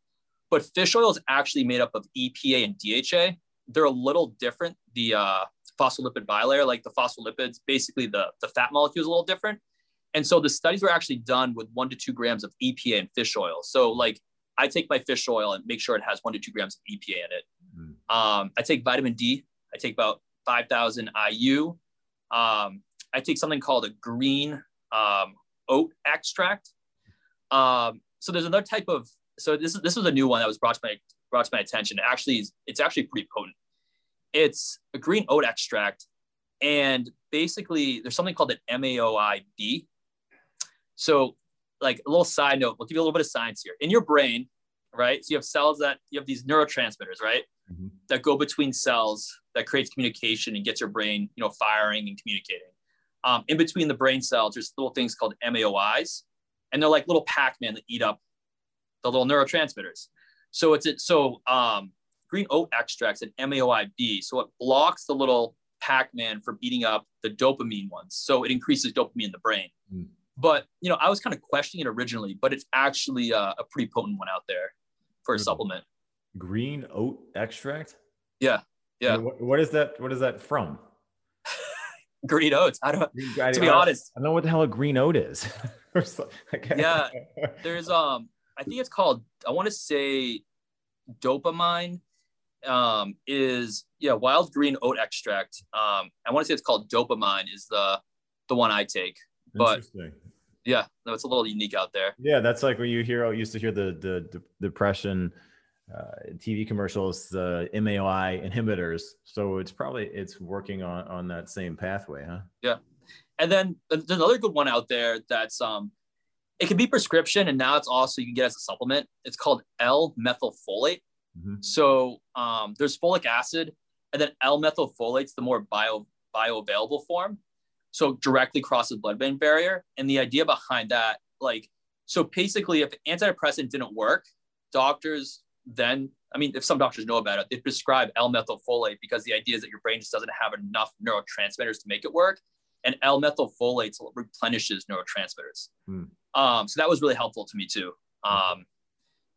But fish oil is actually made up of EPA and DHA they're a little different. The uh, phospholipid bilayer, like the phospholipids, basically the, the fat molecule is a little different. And so the studies were actually done with one to two grams of EPA in fish oil. So like I take my fish oil and make sure it has one to two grams of EPA in it. Mm. Um, I take vitamin D. I take about 5,000 IU. Um, I take something called a green um, oat extract. Um, so there's another type of, so this, this was a new one that was brought to my, brought to my attention. Actually, it's actually pretty potent. It's a green oat extract, and basically there's something called an MAOIB. So, like a little side note, we'll give you a little bit of science here. In your brain, right? So you have cells that you have these neurotransmitters, right? Mm-hmm. That go between cells that creates communication and gets your brain, you know, firing and communicating. Um, in between the brain cells, there's little things called MAOIs, and they're like little Pac-Man that eat up the little neurotransmitters. So it's it. So um, green oat extracts an MAOIB. So it blocks the little Pac-Man for beating up the dopamine ones. So it increases dopamine in the brain. Mm. But you know, I was kind of questioning it originally, but it's actually a, a pretty potent one out there for a mm. supplement. Green oat extract. Yeah, yeah. What, what is that? What is that from? green oats. I don't. I, to be I, honest, I don't know what the hell a green oat is. yeah, there's um I think it's called, I want to say dopamine um, is, yeah, wild green oat extract. Um, I want to say it's called dopamine is the, the one I take, but yeah, no, it's a little unique out there. Yeah. That's like when you hear, I used to hear the, the, the depression uh, TV commercials, the MAOI inhibitors. So it's probably, it's working on, on that same pathway, huh? Yeah. And then there's another good one out there that's um, it can be prescription, and now it's also you can get as a supplement. It's called L-methylfolate. Mm-hmm. So um, there's folic acid, and then L-methylfolate's the more bio bioavailable form. So directly crosses blood-brain barrier. And the idea behind that, like, so basically, if antidepressant didn't work, doctors then, I mean, if some doctors know about it, they prescribe L-methylfolate because the idea is that your brain just doesn't have enough neurotransmitters to make it work. And L-methylfolate replenishes neurotransmitters. Hmm. Um, so that was really helpful to me too. Um,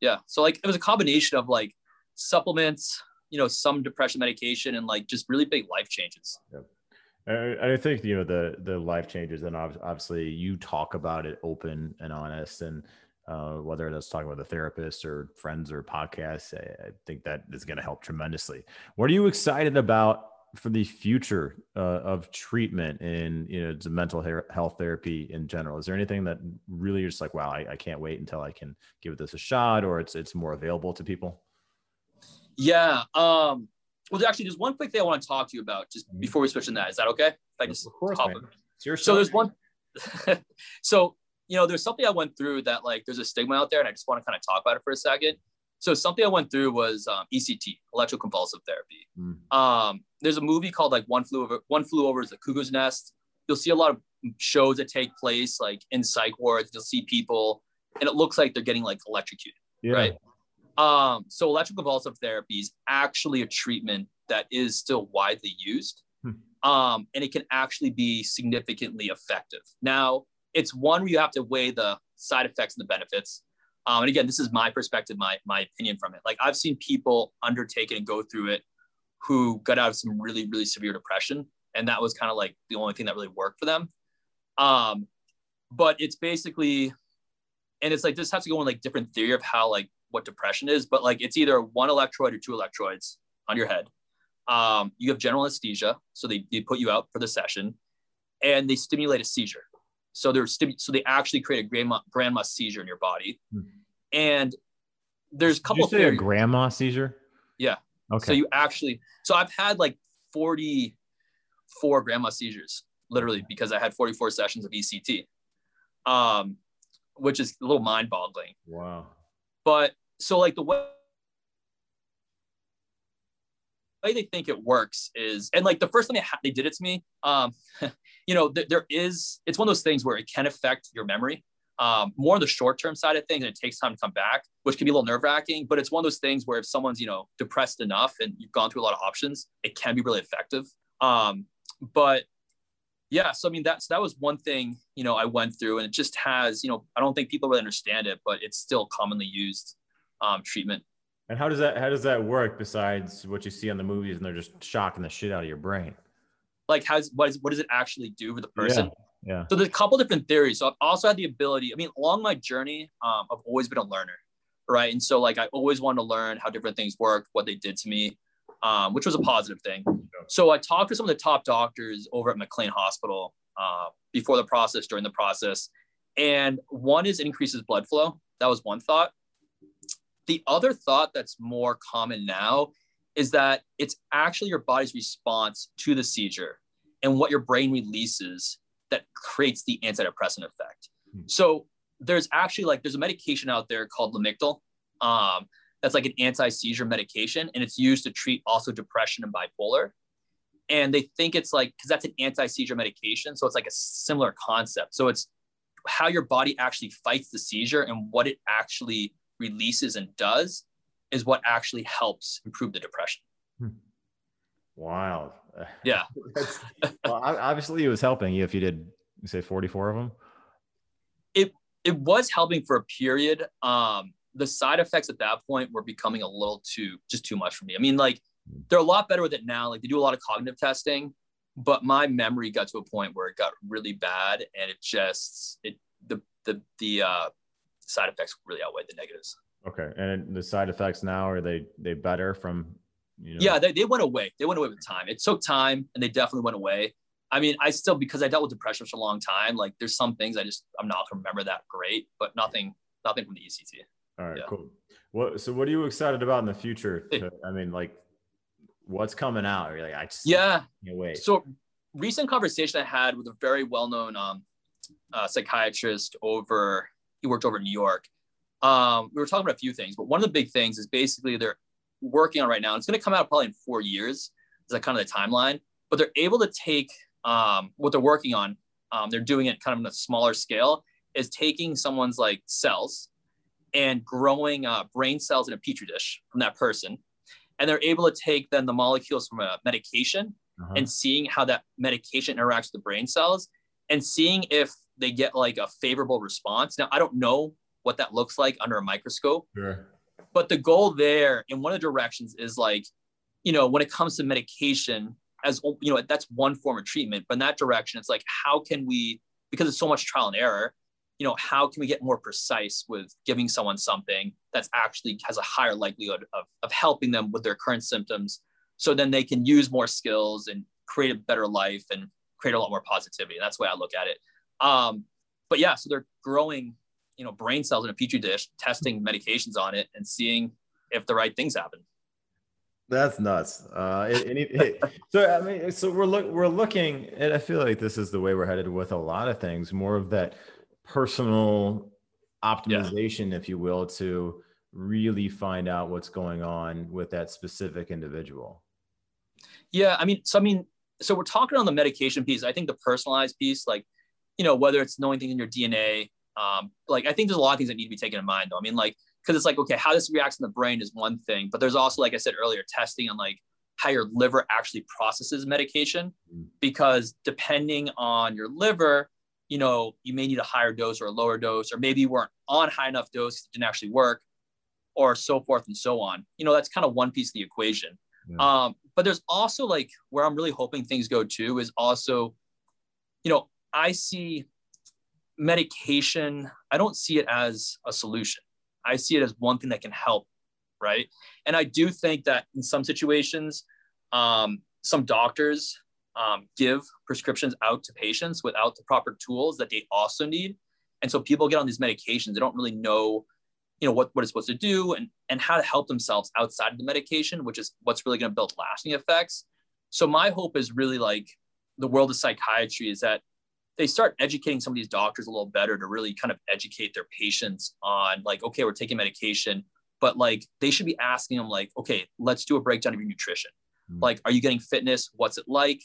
yeah. So like it was a combination of like supplements, you know, some depression medication and like just really big life changes. Yep. I, think you know the the life changes, and obviously you talk about it open and honest, and uh, whether that's talking with a therapist or friends or podcasts, I, I think that is going to help tremendously. What are you excited about for the future uh, of treatment in you know the mental health therapy in general? Is there anything that really you're just like, wow, I, I can't wait until I can give this a shot, or it's it's more available to people? Yeah. Um, well, actually, there's one quick thing I want to talk to you about just mm-hmm. before we switch in that. Is that okay? If I just of course, man. It's your so there's one. so you know, there's something I went through that like there's a stigma out there, and I just want to kind of talk about it for a second. So something I went through was um, ECT, electroconvulsive therapy. Mm. Um, there's a movie called like One Flew Over One Flew Over the Cuckoo's Nest. You'll see a lot of shows that take place like in psych wards. You'll see people, and it looks like they're getting like electrocuted, yeah. right? Um, so electroconvulsive therapy is actually a treatment that is still widely used. Hmm. Um, and it can actually be significantly effective. Now, it's one where you have to weigh the side effects and the benefits. Um, and again, this is my perspective, my my opinion from it. Like I've seen people undertake it and go through it who got out of some really really severe depression, and that was kind of like the only thing that really worked for them. Um, but it's basically, and it's like this has to go in like different theory of how like what depression is, but like it's either one electrode or two electrodes on your head. Um, you have general anesthesia, so they, they put you out for the session, and they stimulate a seizure. So they're stimu- so they actually create a grandma grandma seizure in your body, hmm. and there's a couple. Did you say a grandma seizure? Yeah. Okay. So you actually, so I've had like 44 grandma seizures, literally, because I had 44 sessions of ECT, um, which is a little mind boggling. Wow. But so like the way they think it works is, and like the first time they, ha- they did it to me, um, you know, th- there is, it's one of those things where it can affect your memory. Um, more on the short term side of things, and it takes time to come back, which can be a little nerve wracking. But it's one of those things where if someone's you know depressed enough and you've gone through a lot of options, it can be really effective. Um, but yeah, so I mean that's that was one thing you know I went through, and it just has you know I don't think people really understand it, but it's still commonly used um, treatment. And how does that how does that work besides what you see on the movies and they're just shocking the shit out of your brain? Like how's what is what does it actually do for the person? Yeah. yeah. So there's a couple different theories. So I've also had the ability, I mean, along my journey, um, I've always been a learner. Right. And so like I always wanted to learn how different things work, what they did to me, um, which was a positive thing. So I talked to some of the top doctors over at McLean Hospital uh, before the process, during the process. And one is increases blood flow. That was one thought. The other thought that's more common now is that it's actually your body's response to the seizure and what your brain releases that creates the antidepressant effect. Hmm. So there's actually like there's a medication out there called Lamictal. Um, that's like an anti-seizure medication, and it's used to treat also depression and bipolar. And they think it's like because that's an anti-seizure medication, so it's like a similar concept. So it's how your body actually fights the seizure and what it actually releases and does is what actually helps improve the depression. Hmm. Wild. Yeah. well, obviously, it was helping you if you did say 44 of them. It it was helping for a period. Um, the side effects at that point were becoming a little too just too much for me. I mean, like hmm. they're a lot better with it now. Like they do a lot of cognitive testing, but my memory got to a point where it got really bad, and it just it the the the uh, side effects really outweigh the negatives. Okay, and the side effects now are they they better from? You know? Yeah, they, they went away. They went away with time. It took time, and they definitely went away. I mean, I still because I dealt with depression for a long time. Like, there's some things I just I'm not gonna remember that great, but nothing nothing from the ECT. All right, yeah. cool. What so what are you excited about in the future? To, I mean, like, what's coming out? You're like, I just yeah. Wait. So recent conversation I had with a very well known um, uh, psychiatrist over he worked over in New York. Um, we were talking about a few things, but one of the big things is basically they're working on right now. It's going to come out probably in four years. Is that kind of the timeline? But they're able to take um, what they're working on. Um, they're doing it kind of in a smaller scale. Is taking someone's like cells and growing uh, brain cells in a petri dish from that person, and they're able to take then the molecules from a medication uh-huh. and seeing how that medication interacts with the brain cells and seeing if they get like a favorable response. Now, I don't know what that looks like under a microscope, sure. but the goal there in one of the directions is like, you know, when it comes to medication, as you know that's one form of treatment but in that direction it's like how can we because it's so much trial and error you know how can we get more precise with giving someone something that's actually has a higher likelihood of, of helping them with their current symptoms so then they can use more skills and create a better life and create a lot more positivity that's the way i look at it um, but yeah so they're growing you know brain cells in a petri dish testing medications on it and seeing if the right things happen that's nuts. Uh, it, it, it, so I mean, so we're look we're looking, and I feel like this is the way we're headed with a lot of things. More of that personal optimization, yeah. if you will, to really find out what's going on with that specific individual. Yeah, I mean, so I mean, so we're talking on the medication piece. I think the personalized piece, like, you know, whether it's knowing things in your DNA, um, like I think there's a lot of things that need to be taken in mind. Though, I mean, like because it's like okay how this reacts in the brain is one thing but there's also like i said earlier testing on like how your liver actually processes medication mm. because depending on your liver you know you may need a higher dose or a lower dose or maybe you weren't on high enough dose it didn't actually work or so forth and so on you know that's kind of one piece of the equation yeah. um, but there's also like where i'm really hoping things go to is also you know i see medication i don't see it as a solution I see it as one thing that can help, right? And I do think that in some situations, um, some doctors um, give prescriptions out to patients without the proper tools that they also need. And so people get on these medications, they don't really know, you know, what, what it's supposed to do and, and how to help themselves outside of the medication, which is what's really going to build lasting effects. So my hope is really like the world of psychiatry is that they start educating some of these doctors a little better to really kind of educate their patients on like okay we're taking medication but like they should be asking them like okay let's do a breakdown of your nutrition. Mm-hmm. like are you getting fitness? What's it like?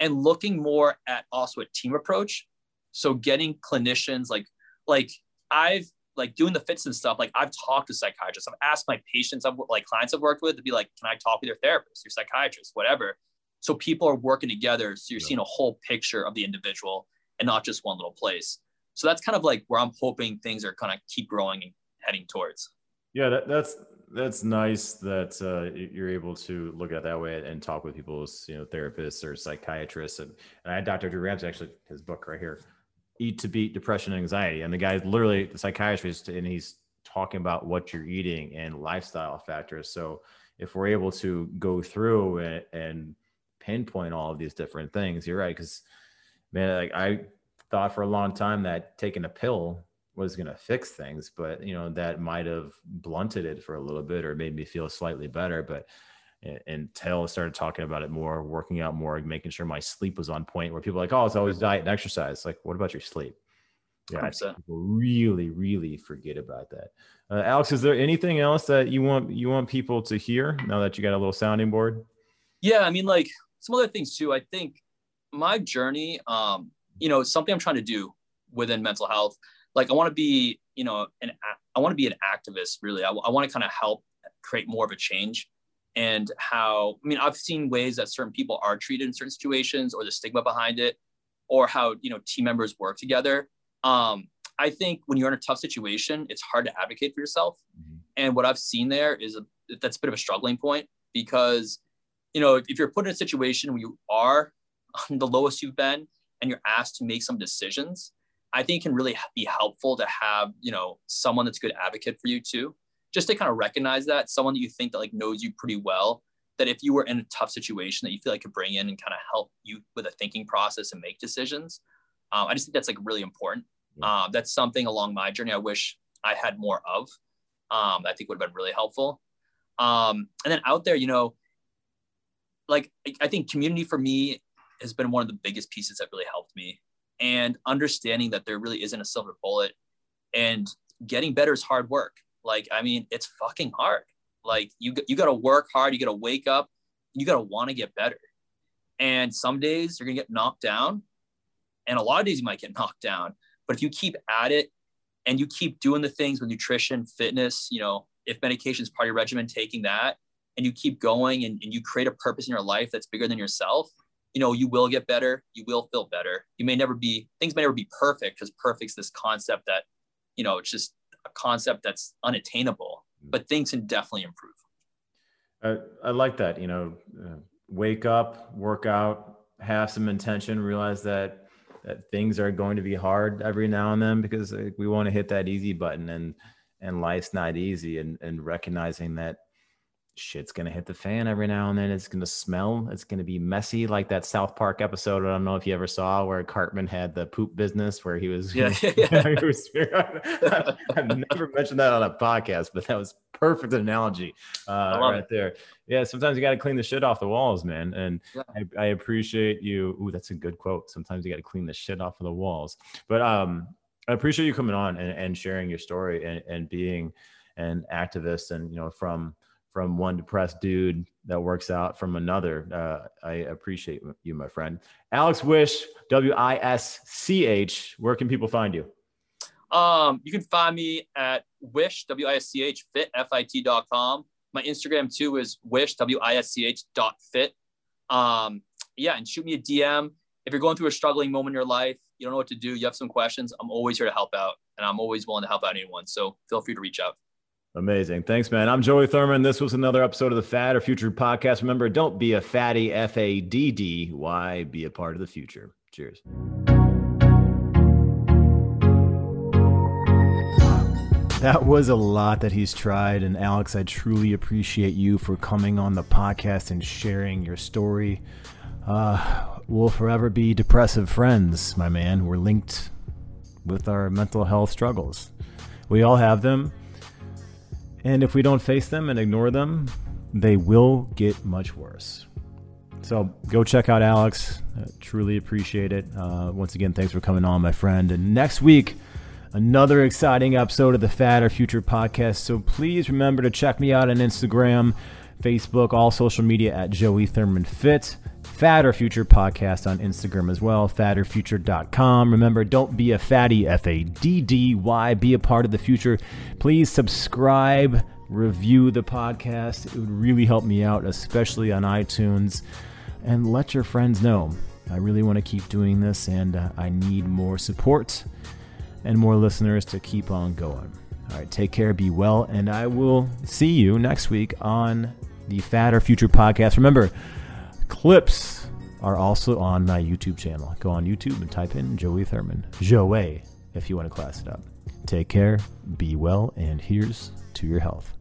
And looking more at also a team approach. So getting clinicians like like i've like doing the fits and stuff like i've talked to psychiatrists. I've asked my patients i've like clients i've worked with to be like can i talk to your therapist your psychiatrist whatever? So people are working together so you're yeah. seeing a whole picture of the individual and not just one little place. So that's kind of like where I'm hoping things are kind of keep growing and heading towards. Yeah, that, that's that's nice that uh, you're able to look at that way and talk with people's you know therapists or psychiatrists. And, and I had Dr. Drew Ramsey actually his book right here, Eat to Beat Depression and Anxiety, and the guy's literally the psychiatrist, and he's talking about what you're eating and lifestyle factors. So if we're able to go through and, and pinpoint all of these different things, you're right because man, like I thought for a long time that taking a pill was going to fix things, but you know, that might have blunted it for a little bit or made me feel slightly better. But until I started talking about it more, working out more, making sure my sleep was on point where people are like, oh, it's always diet and exercise. Like, what about your sleep? Yeah, people really, really forget about that. Uh, Alex, is there anything else that you want you want people to hear now that you got a little sounding board? Yeah, I mean, like some other things too. I think my journey, um, you know, something I'm trying to do within mental health. Like I want to be, you know, an I want to be an activist. Really, I, I want to kind of help create more of a change. And how I mean, I've seen ways that certain people are treated in certain situations, or the stigma behind it, or how you know team members work together. Um, I think when you're in a tough situation, it's hard to advocate for yourself. Mm-hmm. And what I've seen there is a, that's a bit of a struggling point because, you know, if you're put in a situation where you are the lowest you've been and you're asked to make some decisions, I think can really be helpful to have, you know, someone that's a good advocate for you too. Just to kind of recognize that someone that you think that like knows you pretty well, that if you were in a tough situation that you feel like could bring in and kind of help you with a thinking process and make decisions. Um, I just think that's like really important. Uh, that's something along my journey I wish I had more of. Um, I think would have been really helpful. Um, and then out there, you know, like I think community for me has been one of the biggest pieces that really helped me. And understanding that there really isn't a silver bullet and getting better is hard work. Like, I mean, it's fucking hard. Like you, you got to work hard. You got to wake up. You got to want to get better. And some days you're going to get knocked down. And a lot of days you might get knocked down. But if you keep at it and you keep doing the things with nutrition, fitness, you know, if medication is part of your regimen, taking that and you keep going and, and you create a purpose in your life that's bigger than yourself, you know, you will get better. You will feel better. You may never be, things may never be perfect because perfect's this concept that, you know, it's just a concept that's unattainable, mm. but things can definitely improve. I, I like that. You know, uh, wake up, work out, have some intention, realize that that things are going to be hard every now and then because we want to hit that easy button and and life's not easy and and recognizing that shit's gonna hit the fan every now and then. It's gonna smell. It's gonna be messy, like that South Park episode. I don't know if you ever saw where Cartman had the poop business, where he was. Yeah, yeah. he was, I've never mentioned that on a podcast, but that was perfect analogy uh, right it. there. Yeah, sometimes you got to clean the shit off the walls, man. And yeah. I, I, appreciate you. Ooh, that's a good quote. Sometimes you got to clean the shit off of the walls. But um, I appreciate you coming on and, and sharing your story and, and being an activist and you know from from one depressed dude that works out from another. Uh, I appreciate you, my friend. Alex Wisch, W I S C H. Where can people find you? Um, you can find me at wisch, W I S C H, fit, F I T dot com. My Instagram too is wisch, W I S C H dot fit. Um, yeah, and shoot me a DM. If you're going through a struggling moment in your life, you don't know what to do, you have some questions, I'm always here to help out and I'm always willing to help out anyone. So feel free to reach out. Amazing. Thanks, man. I'm Joey Thurman. This was another episode of the Fad or Future podcast. Remember, don't be a fatty, F A D D. Why be a part of the future? Cheers. That was a lot that he's tried. And Alex, I truly appreciate you for coming on the podcast and sharing your story. Uh, we'll forever be depressive friends, my man. We're linked with our mental health struggles. We all have them. And if we don't face them and ignore them, they will get much worse. So go check out Alex. I truly appreciate it. Uh, once again, thanks for coming on, my friend. And next week, another exciting episode of the Fad or Future podcast. So please remember to check me out on Instagram, Facebook, all social media at Joey Thurman Fit. Fad or Future podcast on Instagram as well, fadorfuture.com. Remember, don't be a fatty, F A D D Y. Be a part of the future. Please subscribe, review the podcast. It would really help me out, especially on iTunes. And let your friends know. I really want to keep doing this, and uh, I need more support and more listeners to keep on going. All right, take care, be well, and I will see you next week on the Fad or Future podcast. Remember, clips are also on my YouTube channel. Go on YouTube and type in Joey Thurman. Joey, if you want to class it up. Take care, be well, and here's to your health.